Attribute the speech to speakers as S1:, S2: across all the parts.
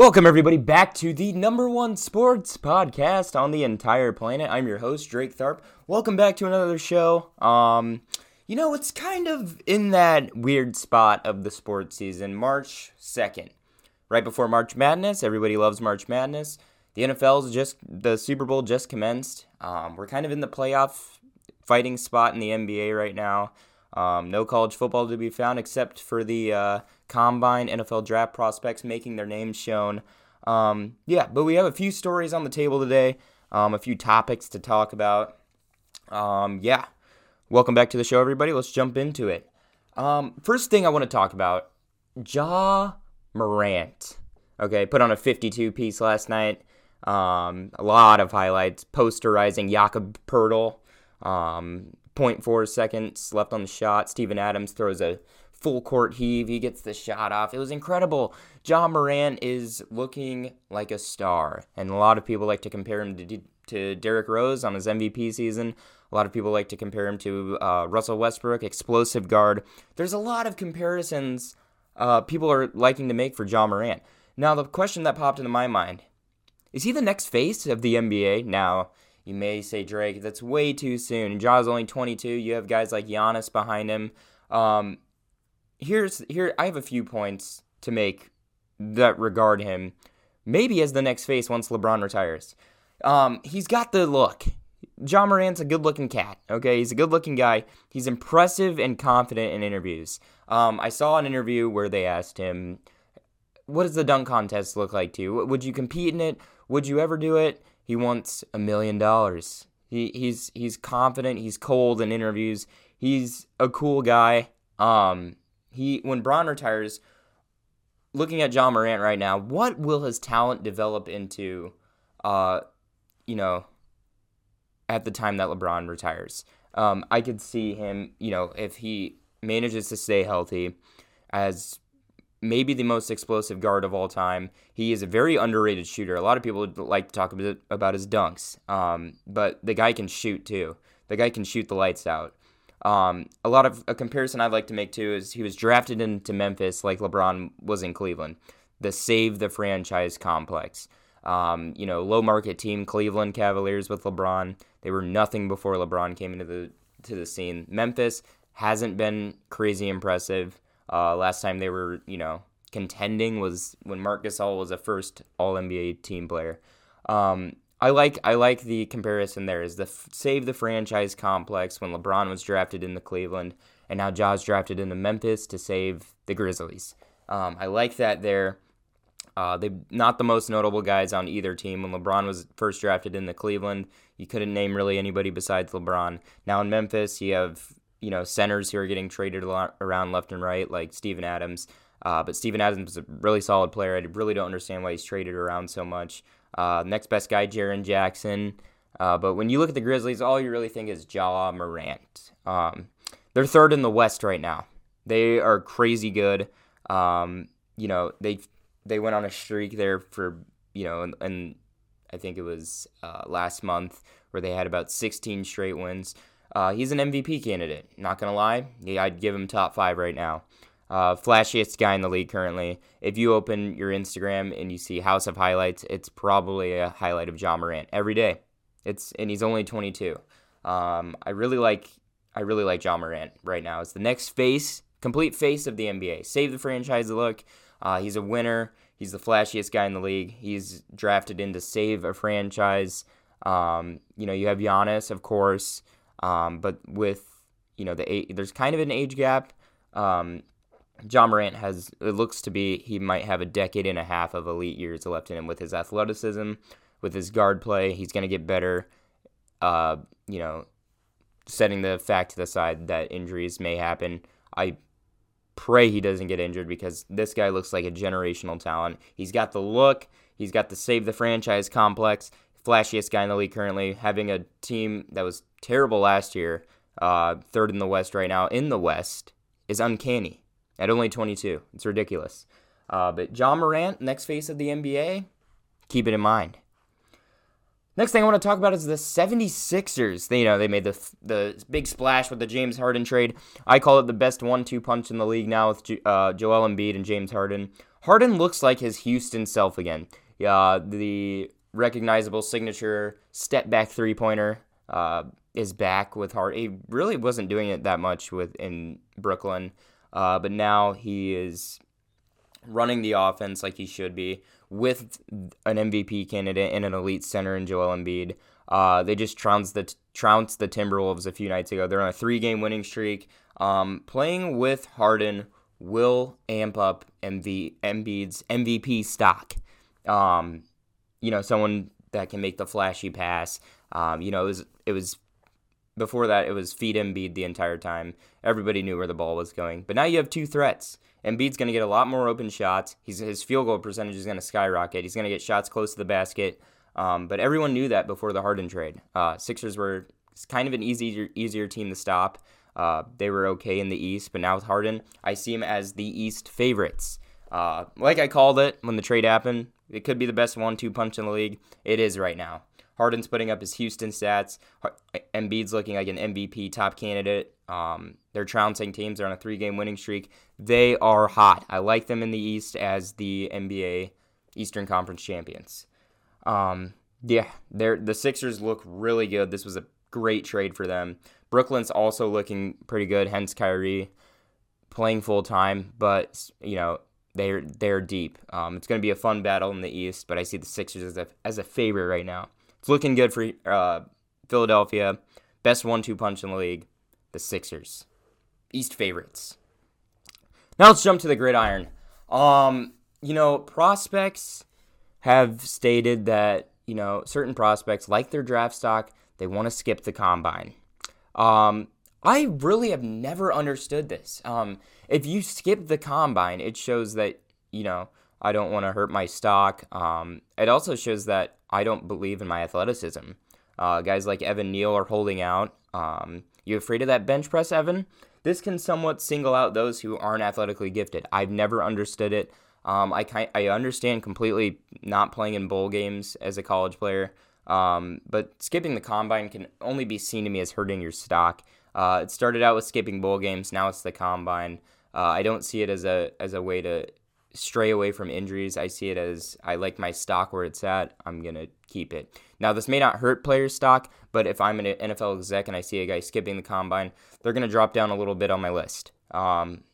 S1: Welcome, everybody, back to the number one sports podcast on the entire planet. I'm your host, Drake Tharp. Welcome back to another show. Um, you know, it's kind of in that weird spot of the sports season, March 2nd. Right before March Madness, everybody loves March Madness. The NFL's just, the Super Bowl just commenced. Um, we're kind of in the playoff fighting spot in the NBA right now. Um, no college football to be found except for the uh, combine NFL draft prospects making their names shown. Um, yeah, but we have a few stories on the table today, um, a few topics to talk about. Um, yeah, welcome back to the show, everybody. Let's jump into it. Um, first thing I want to talk about Ja Morant. Okay, put on a 52 piece last night. Um, a lot of highlights, posterizing Jakob Poeltl. Um, 0.4 seconds left on the shot. Steven Adams throws a full court heave. He gets the shot off. It was incredible. Ja Morant is looking like a star, and a lot of people like to compare him to, to Derrick Rose on his MVP season. A lot of people like to compare him to uh, Russell Westbrook, explosive guard. There's a lot of comparisons uh, people are liking to make for Ja Morant. Now, the question that popped into my mind is he the next face of the NBA? Now, you may say, Drake, that's way too soon. Ja's only 22. You have guys like Giannis behind him. Um, here's here. I have a few points to make that regard him, maybe as the next face once LeBron retires. Um, he's got the look. Ja Morant's a good looking cat, okay? He's a good looking guy. He's impressive and confident in interviews. Um, I saw an interview where they asked him, What does the dunk contest look like to you? Would you compete in it? Would you ever do it? He wants a million dollars. He he's he's confident. He's cold in interviews. He's a cool guy. Um, he when Bron retires, looking at Ja Morant right now, what will his talent develop into? Uh, you know, at the time that LeBron retires, um, I could see him. You know, if he manages to stay healthy, as maybe the most explosive guard of all time. He is a very underrated shooter. A lot of people like to talk about his dunks, um, but the guy can shoot too. The guy can shoot the lights out. Um, a lot of a comparison I'd like to make too is he was drafted into Memphis like LeBron was in Cleveland. The save the franchise complex. Um, you know, low market team Cleveland Cavaliers with LeBron. They were nothing before LeBron came into the to the scene. Memphis hasn't been crazy impressive. Uh, last time they were, you know, contending was when Marc Gasol was a first All NBA team player. Um, I like I like the comparison there is the f- save the franchise complex when LeBron was drafted into Cleveland and now Ja's drafted into Memphis to save the Grizzlies. Um, I like that there. Uh, they not the most notable guys on either team. When LeBron was first drafted into Cleveland, you couldn't name really anybody besides LeBron. Now in Memphis, you have you know centers who are getting traded a lot around left and right, like Steven Adams. Uh, but Steven Adams is a really solid player. I really don't understand why he's traded around so much. Uh, next best guy, Jaren Jackson. Uh, but when you look at the Grizzlies, all you really think is Ja Morant. Um, they're third in the West right now. They are crazy good. Um, you know, they they went on a streak there for you know, and, and I think it was uh, last month where they had about 16 straight wins. Uh, he's an MVP candidate. Not gonna lie, I'd give him top five right now. Uh, flashiest guy in the league currently. If you open your Instagram and you see House of Highlights, it's probably a highlight of Ja Morant every day. It's and he's only 22. Um, I really like I really like Ja Morant right now. It's the next face, complete face of the NBA. Save the franchise look. Uh, he's a winner. He's the flashiest guy in the league. He's drafted in to save a franchise. Um, you know, you have Giannis, of course. Um, but with you know the there's kind of an age gap. Um, Ja Morant has it looks to be he might have a decade and a half of elite years left in him with his athleticism, with his guard play. He's going to get better. Uh, you know, setting the fact to the side that injuries may happen. I pray he doesn't get injured because this guy looks like a generational talent. He's got the look. He's got the save the franchise complex flashiest guy in the league currently, having a team that was terrible last year, uh, third in the West right now, in the West, is uncanny at only 22. It's ridiculous. Uh, but Ja Morant, next face of the NBA, keep it in mind. Next thing I want to talk about is the 76ers. They, you know, they made the the big splash with the James Harden trade. I call it the best one-two punch in the league now with uh, Joel Embiid and James Harden. Harden looks like his Houston self again. Yeah, the recognizable signature step back three-pointer uh, is back with Harden. He really wasn't doing it that much with in Brooklyn, uh, but now he is running the offense like he should be with an MVP candidate and an elite center in Joel Embiid. Uh, they just trounced the trounced the Timberwolves a few nights ago. They're on a three-game winning streak. Um, playing with Harden will amp up MV, Embiid's MVP stock. Um, you know, someone that can make the flashy pass. Um, you know, it was it was before that it was feed Embiid the entire time. Everybody knew where the ball was going. But now you have two threats. Embiid's going to get a lot more open shots. He's, his field goal percentage is going to skyrocket. He's going to get shots close to the basket. Um, but everyone knew that before the Harden trade. Uh, Sixers were kind of an easier easier team to stop. Uh, they were okay in the East, but now with Harden, I see him as the East favorites. Uh, like I called it when the trade happened, it could be the best one-two punch in the league. It is right now. Harden's putting up his Houston stats. Embiid's looking like an MVP top candidate. Um, they're trouncing teams. They're on a three game winning streak. They are hot. I like them in the East as the NBA Eastern Conference champions. Um, yeah, they're, the Sixers look really good. This was a great trade for them. Brooklyn's also looking pretty good, hence Kyrie playing full time, but you know they're they're deep. Um, it's going to be a fun battle in the East, but I see the Sixers as a as a favorite right now. It's looking good for uh, Philadelphia. Best one-two punch in the league, the Sixers. East favorites. Now let's jump to the gridiron. Um, you know, prospects have stated that, you know, certain prospects like their draft stock, they want to skip the combine. Um, I really have never understood this. Um, if you skip the combine, it shows that, you know, I don't want to hurt my stock. Um, it also shows that I don't believe in my athleticism. Uh, guys like Evan Neal are holding out. Um, you afraid of that bench press, Evan? This can somewhat single out those who aren't athletically gifted. I've never understood it. Um, I I understand completely not playing in bowl games as a college player, um, but skipping the combine can only be seen to me as hurting your stock. Uh, it started out with skipping bowl games, now it's the combine. Uh, I don't see it as a as a way to stray away from injuries. I see it as I like my stock where it's at. I'm gonna keep it. Now this may not hurt players' stock, but if I'm an NFL exec and I see a guy skipping the combine, they're gonna drop down a little bit on my list. Um,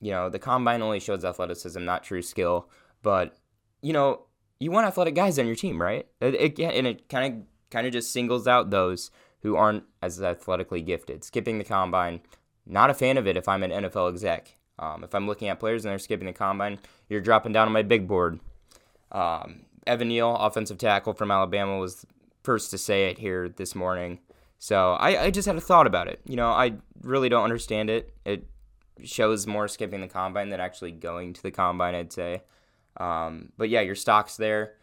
S1: you know, the combine only shows athleticism, not true skill. But you know, you want athletic guys on your team, right? It, it and it kind of kind of just singles out those who aren't as athletically gifted. Skipping the combine, not a fan of it if I'm an NFL exec. Um, if I'm looking at players and they're skipping the combine, you're dropping down on my big board. Um, Evan Neal, offensive tackle from Alabama, was first to say it here this morning. So I, I just had a thought about it. You know, I really don't understand it. It shows more skipping the combine than actually going to the combine, I'd say. Um, but yeah, your stock's there.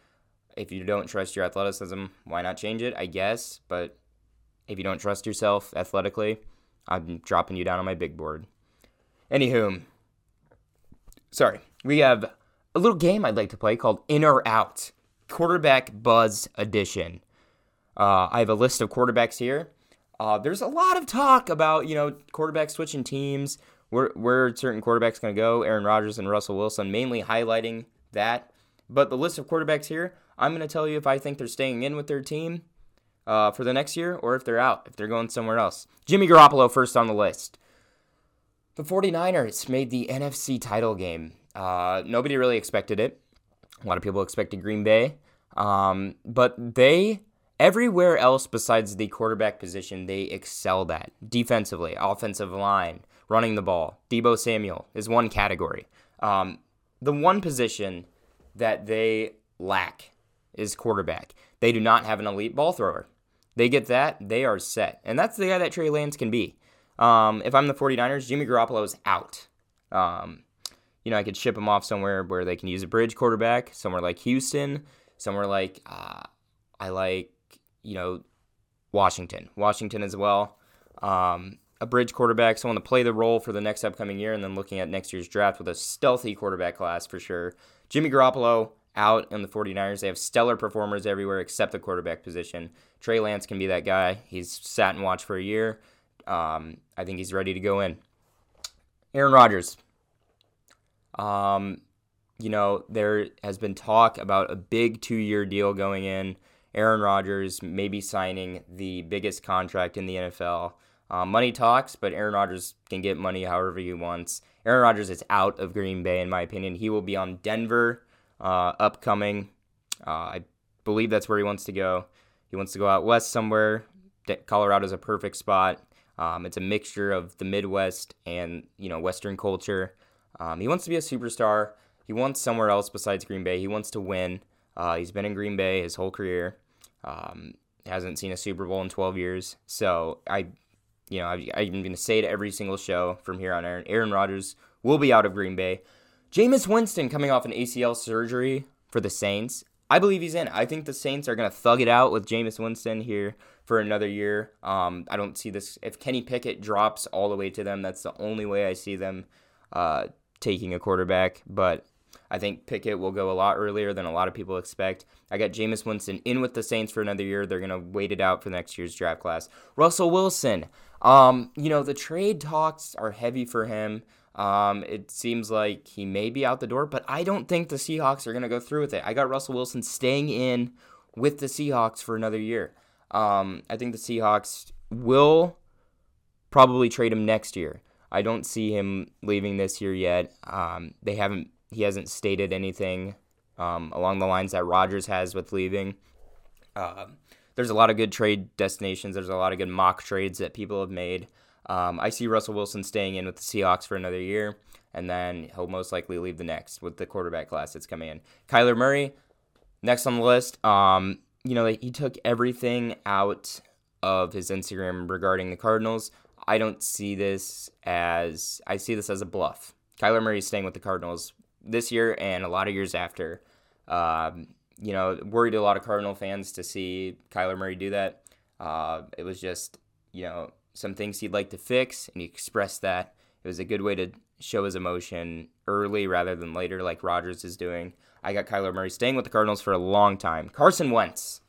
S1: If you don't trust your athleticism, why not change it? I guess. But if you don't trust yourself athletically, I'm dropping you down on my big board. Anywho, sorry, we have a little game I'd like to play called In or Out, Quarterback Buzz Edition. Uh, I have a list of quarterbacks here. Uh, there's a lot of talk about you know quarterbacks switching teams, where where certain quarterbacks going to go. Aaron Rodgers and Russell Wilson mainly highlighting that. But the list of quarterbacks here, I'm going to tell you if I think they're staying in with their team uh, for the next year or if they're out, if they're going somewhere else. Jimmy Garoppolo first on the list. The 49ers made the NFC title game. Uh, nobody really expected it. A lot of people expected Green Bay. Um, but they, everywhere else besides the quarterback position, they excelled at. Defensively, offensive line, running the ball. Deebo Samuel is one category. Um, the one position that they lack is quarterback. They do not have an elite ball thrower. They get that, they are set. And that's the guy that Trey Lance can be. Um, if I'm the 49ers, Jimmy Garoppolo is out. Um, you know, I could ship him off somewhere where they can use a bridge quarterback, somewhere like Houston, somewhere like uh, I like, you know, Washington, Washington as well. Um, a bridge quarterback, someone to play the role for the next upcoming year, and then looking at next year's draft with a stealthy quarterback class for sure. Jimmy Garoppolo out in the 49ers. They have stellar performers everywhere except the quarterback position. Trey Lance can be that guy. He's sat and watched for a year. Um, I think he's ready to go in. Aaron Rodgers. Um, you know, there has been talk about a big two year deal going in. Aaron Rodgers maybe signing the biggest contract in the NFL. Uh, money talks, but Aaron Rodgers can get money however he wants. Aaron Rodgers is out of Green Bay, in my opinion. He will be on Denver uh, upcoming. Uh, I believe that's where he wants to go. He wants to go out west somewhere. Colorado is a perfect spot. Um, it's a mixture of the Midwest and you know Western culture. Um, he wants to be a superstar. He wants somewhere else besides Green Bay. He wants to win. Uh, he's been in Green Bay his whole career. Um, hasn't seen a Super Bowl in 12 years. So I, you know, I, I'm going to say it every single show from here on. Aaron, Aaron Rodgers will be out of Green Bay. Jameis Winston coming off an ACL surgery for the Saints. I believe he's in. I think the Saints are going to thug it out with Jameis Winston here for another year. Um, I don't see this. If Kenny Pickett drops all the way to them, that's the only way I see them uh, taking a quarterback. But I think Pickett will go a lot earlier than a lot of people expect. I got Jameis Winston in with the Saints for another year. They're going to wait it out for next year's draft class. Russell Wilson. Um, you know, the trade talks are heavy for him. Um, it seems like he may be out the door, but I don't think the Seahawks are going to go through with it. I got Russell Wilson staying in with the Seahawks for another year. Um, I think the Seahawks will probably trade him next year. I don't see him leaving this year yet. Um, they haven't. He hasn't stated anything um, along the lines that Rodgers has with leaving. Uh, there's a lot of good trade destinations. There's a lot of good mock trades that people have made. Um, I see Russell Wilson staying in with the Seahawks for another year, and then he'll most likely leave the next with the quarterback class that's coming in. Kyler Murray, next on the list. You know, he took everything out of his Instagram regarding the Cardinals. I don't see this as I see this as a bluff. Kyler Murray is staying with the Cardinals this year and a lot of years after. Um, you know, worried a lot of Cardinal fans to see Kyler Murray do that. Uh, it was just, you know, some things he'd like to fix, and he expressed that. It was a good way to show his emotion early rather than later, like Rodgers is doing. I got Kyler Murray staying with the Cardinals for a long time. Carson Wentz.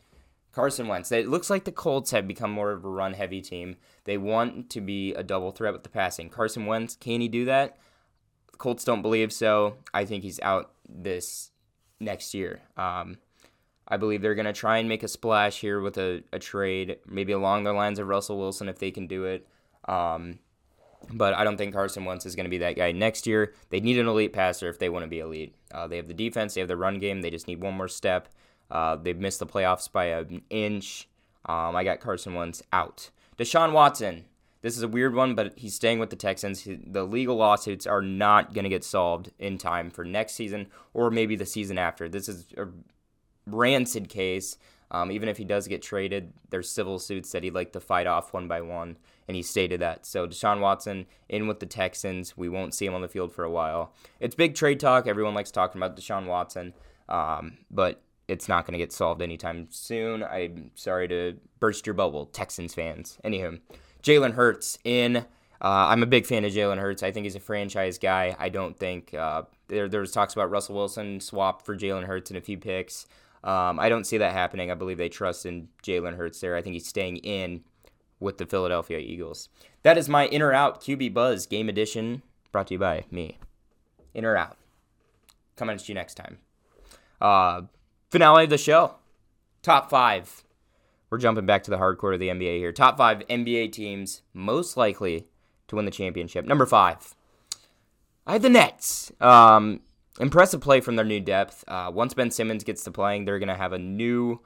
S1: Carson Wentz. It looks like the Colts have become more of a run heavy team. They want to be a double threat with the passing. Carson Wentz, can he do that? The Colts don't believe so. I think he's out this next year. Um, I believe they're going to try and make a splash here with a, a trade, maybe along the lines of Russell Wilson if they can do it. Um, but I don't think Carson Wentz is going to be that guy next year. They need an elite passer if they want to be elite. Uh, they have the defense, they have the run game. They just need one more step. Uh, they've missed the playoffs by an inch. Um, I got Carson Wentz out. Deshaun Watson. This is a weird one, but he's staying with the Texans. The legal lawsuits are not going to get solved in time for next season or maybe the season after. This is a rancid case. Um, even if he does get traded, there's civil suits that he'd like to fight off one by one, and he stated that. So Deshaun Watson in with the Texans. We won't see him on the field for a while. It's big trade talk. Everyone likes talking about Deshaun Watson, um, but it's not going to get solved anytime soon. I'm sorry to burst your bubble, Texans fans. Anywho, Jalen Hurts in. Uh, I'm a big fan of Jalen Hurts. I think he's a franchise guy. I don't think uh, there, there was talks about Russell Wilson swap for Jalen Hurts in a few picks. Um, I don't see that happening. I believe they trust in Jalen Hurts there. I think he's staying in with the Philadelphia Eagles. That is my in or out QB Buzz game edition brought to you by me. In or out. Coming at you next time. Uh, finale of the show. Top five. We're jumping back to the hardcore of the NBA here. Top five NBA teams most likely to win the championship. Number five. I have the Nets. Um, impressive play from their new depth. Uh, once Ben Simmons gets to playing, they're going to have a new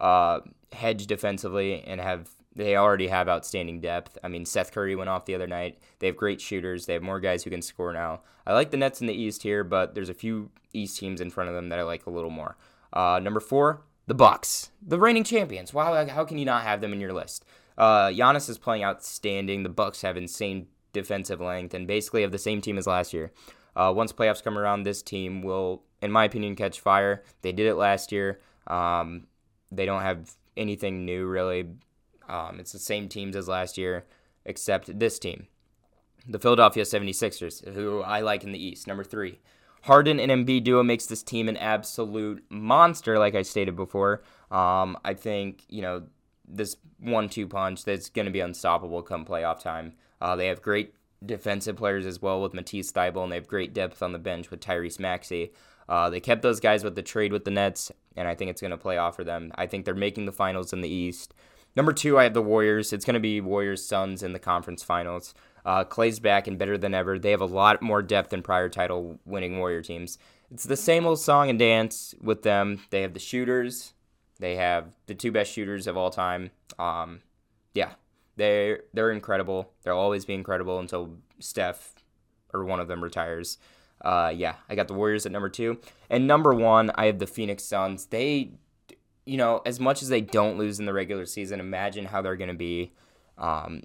S1: uh, hedge defensively and have they already have outstanding depth. I mean, Seth Curry went off the other night. They have great shooters. They have more guys who can score now. I like the Nets in the East here, but there's a few East teams in front of them that I like a little more. Uh, number four, the Bucks, the reigning champions. Wow, how can you not have them in your list? Uh, Giannis is playing outstanding. The Bucks have insane defensive length and basically have the same team as last year. Uh, once playoffs come around, this team will, in my opinion, catch fire. They did it last year. Um, they don't have anything new really. Um, it's the same teams as last year, except this team, the Philadelphia 76ers, who I like in the East. Number three, Harden and Embiid duo makes this team an absolute monster, like I stated before. Um, I think, you know, this one two punch that's going to be unstoppable come playoff time. Uh, they have great defensive players as well with Matisse Thybulle, and they have great depth on the bench with Tyrese Maxey. Uh, they kept those guys with the trade with the Nets, and I think it's going to play off for them. I think they're making the finals in the East. Number two, I have the Warriors. It's going to be Warriors Suns in the conference finals. Uh, Klay's back and better than ever. They have a lot more depth than prior title winning Warrior teams. It's the same old song and dance with them. They have the shooters. They have the two best shooters of all time. Um, yeah, they're they're incredible. They'll always be incredible until Steph or one of them retires. Uh, yeah, I got the Warriors at number two, and number one, I have the Phoenix Suns. They, you know, as much as they don't lose in the regular season, imagine how they're going to be um,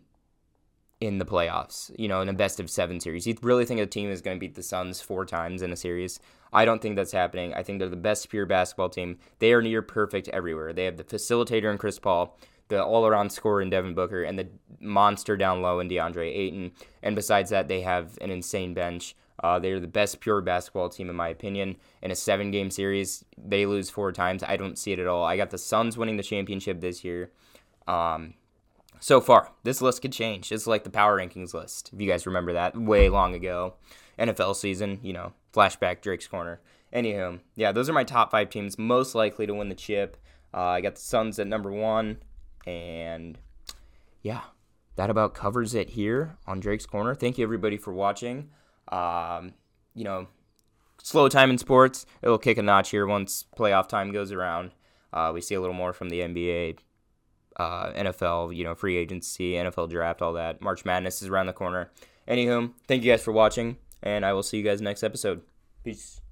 S1: in the playoffs. You know, in a best of seven series. You really think a team is going to beat the Suns four times in a series? I don't think that's happening. I think they're the best pure basketball team. They are near perfect everywhere. They have the facilitator in Chris Paul the all around scorer in Devin Booker, and the monster down low in DeAndre Ayton. And besides that, they have an insane bench. Uh, they're the best pure basketball team, in my opinion. In a seven game series, they lose four times. I don't see it at all. I got the Suns winning the championship this year. Um, so far, this list could change. It's like the power rankings list, if you guys remember that way long ago. NFL season, you know, flashback Drake's Corner. Anywho, yeah, those are my top five teams most likely to win the chip. Uh, I got the Suns at number one. And yeah, that about covers it here on Drake's Corner. Thank you everybody for watching. Um, you know, slow time in sports. It'll kick a notch here once playoff time goes around. Uh, we see a little more from the NBA, uh, NFL, you know, free agency, NFL draft, all that. March Madness is around the corner. Anywho, thank you guys for watching, and I will see you guys next episode. Peace.